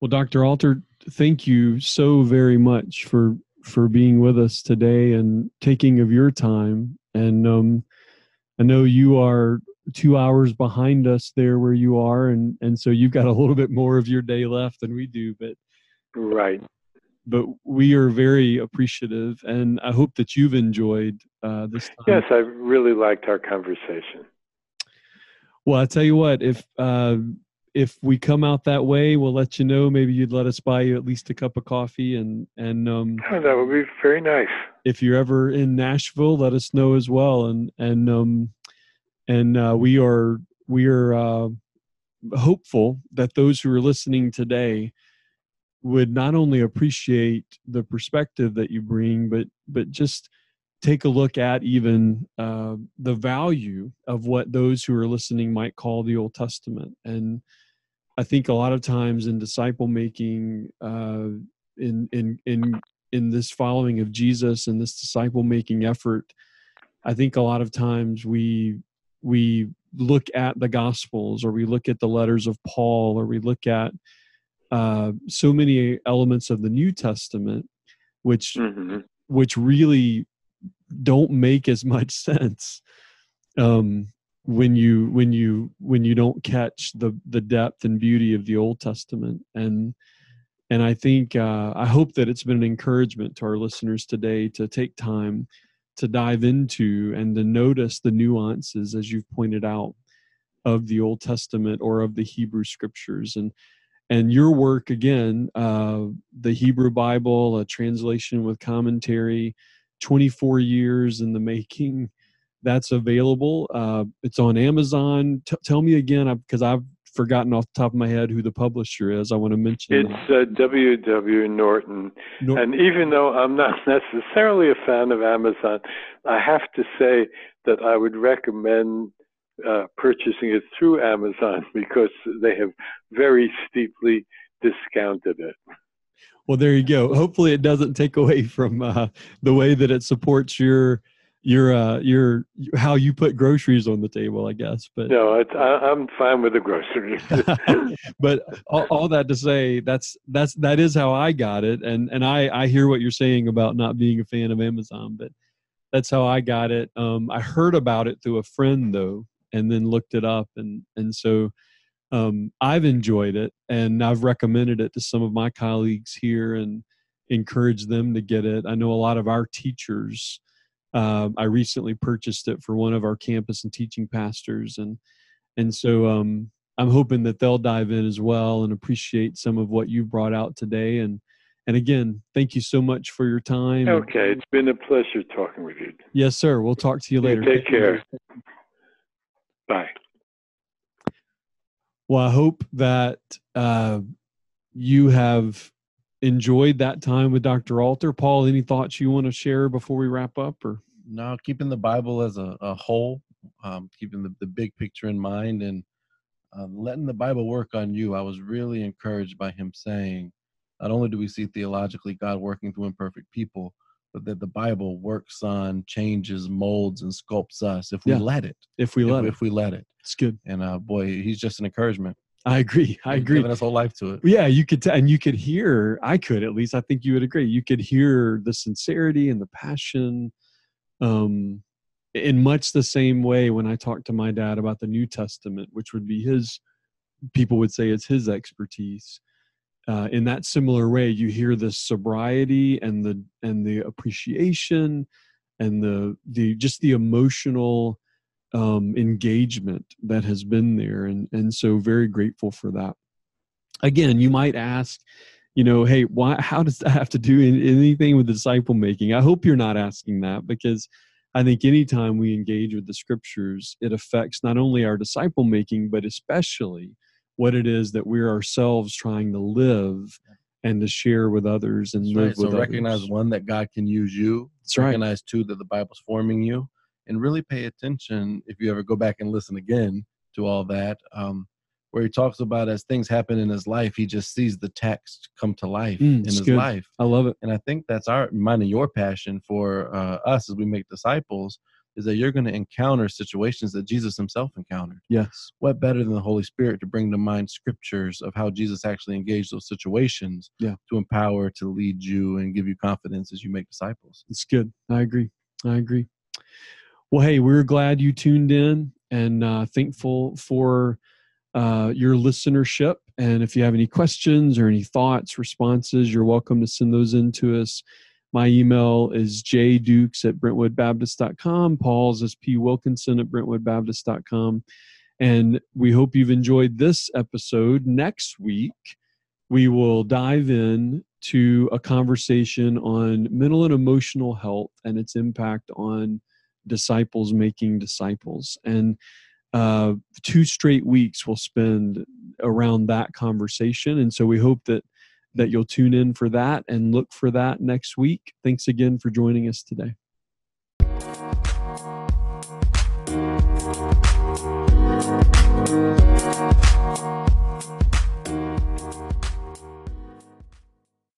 [SPEAKER 1] Well, Dr. Alter, thank you so very much for for being with us today and taking of your time. And um, I know you are two hours behind us there where you are, and and so you've got a little bit more of your day left than we do. But
[SPEAKER 3] right,
[SPEAKER 1] but we are very appreciative, and I hope that you've enjoyed uh, this time.
[SPEAKER 3] Yes, I really liked our conversation.
[SPEAKER 1] Well, I tell you what, if uh, if we come out that way, we'll let you know. Maybe you'd let us buy you at least a cup of coffee, and and um,
[SPEAKER 3] oh, that would be very nice.
[SPEAKER 1] If you're ever in Nashville, let us know as well, and and um, and uh, we are we are uh, hopeful that those who are listening today would not only appreciate the perspective that you bring, but but just take a look at even uh, the value of what those who are listening might call the Old Testament. And I think a lot of times in disciple making, uh, in in in in this following of Jesus and this disciple making effort, I think a lot of times we we look at the Gospels or we look at the letters of Paul or we look at uh, so many elements of the New Testament, which mm-hmm. which really don't make as much (laughs) sense um, when you when you when you don't catch the the depth and beauty of the Old Testament. And and I think uh, I hope that it's been an encouragement to our listeners today to take time to dive into and to notice the nuances as you've pointed out of the Old Testament or of the Hebrew scriptures. And and your work again uh, the hebrew bible a translation with commentary 24 years in the making that's available uh, it's on amazon T- tell me again because i've forgotten off the top of my head who the publisher is i want to mention
[SPEAKER 3] it's uh, ww norton Nor- and even though i'm not (laughs) necessarily a fan of amazon i have to say that i would recommend uh, purchasing it through Amazon (laughs) because they have very steeply discounted it.
[SPEAKER 1] well, there you go. Hopefully, it doesn't take away from uh, the way that it supports your your uh, your how you put groceries on the table. I guess, but
[SPEAKER 3] no, I, I'm fine with the groceries. (laughs)
[SPEAKER 1] but all, all, that to say, that's that's that is how I got it, and and I I hear what you're saying about not being a fan of Amazon, but that's how I got it. Um, I heard about it through a friend though, and then looked it up, and and so um, I've enjoyed it, and I've recommended it to some of my colleagues here, and encouraged them to get it. I know a lot of our teachers. Uh, I recently purchased it for one of our campus and teaching pastors, and and so um, I'm hoping that they'll dive in as well and appreciate some of what you've brought out today. And and again, thank you so much for your time.
[SPEAKER 3] Okay, it's been a pleasure talking with you.
[SPEAKER 1] Yes, sir. We'll talk to you later.
[SPEAKER 3] You take care. Bye.
[SPEAKER 1] Well, I hope that uh, you have enjoyed that time with Dr. Alter. Paul, any thoughts you want to share before we wrap up? Or
[SPEAKER 2] no, keeping the Bible as a, a whole, um, keeping the, the big picture in mind, and uh, letting the Bible work on you. I was really encouraged by him saying, not only do we see theologically God working through imperfect people, but that the Bible works on, changes, molds, and sculpts us if we yeah. let it.
[SPEAKER 1] If we let
[SPEAKER 2] if,
[SPEAKER 1] it.
[SPEAKER 2] If we let it.
[SPEAKER 1] It's good.
[SPEAKER 2] And uh, boy, he's just an encouragement. (laughs)
[SPEAKER 1] I agree. I agree.
[SPEAKER 2] Giving his whole life to it.
[SPEAKER 1] Yeah, you could, t- and you could hear. I could at least. I think you would agree. You could hear the sincerity and the passion, um, in much the same way when I talked to my dad about the New Testament, which would be his. People would say it's his expertise uh, in that similar way you hear the sobriety and the and the appreciation and the the just the emotional um, engagement that has been there and and so very grateful for that again you might ask you know hey why how does that have to do in anything with disciple making i hope you're not asking that because i think anytime we engage with the scriptures it affects not only our disciple making but especially what it is that we're ourselves trying to live and to share with others and
[SPEAKER 2] That's
[SPEAKER 1] live
[SPEAKER 2] right.
[SPEAKER 1] with
[SPEAKER 2] so
[SPEAKER 1] others.
[SPEAKER 2] recognize one that god can use you
[SPEAKER 1] That's
[SPEAKER 2] recognize
[SPEAKER 1] right.
[SPEAKER 2] two that the bible's forming you and really pay attention if you ever go back and listen again to all that um, where he talks about as things happen in his life he just sees the text come to life
[SPEAKER 1] Mm,
[SPEAKER 2] in his
[SPEAKER 1] good.
[SPEAKER 2] life
[SPEAKER 1] i love it
[SPEAKER 2] and i think that's our mine and your passion for uh, us as we make disciples is that you're going to encounter situations that Jesus himself encountered.
[SPEAKER 1] yes
[SPEAKER 2] What better than the Holy Spirit to bring to mind scriptures of how Jesus actually engaged those situations
[SPEAKER 1] Yeah.
[SPEAKER 2] to empower, to lead you, and give you confidence as you make disciples?
[SPEAKER 1] it's good i agree i agree well hey we're glad you tuned in and uh, thankful for uh, your listenership. And if you have any questions or any thoughts responses you're welcome to send those in to us. My email is jdukes at brentwoodbaptist.com paul's is p wilkinson at brentwoodbaptist.com and we hope you've enjoyed this episode. Next week we will dive in to a conversation on mental and emotional health and its impact on disciples making disciples. And uh, two straight weeks we'll spend around that conversation. And so we hope that that you'll tune in for that and look for that next week. Thanks again for joining us today.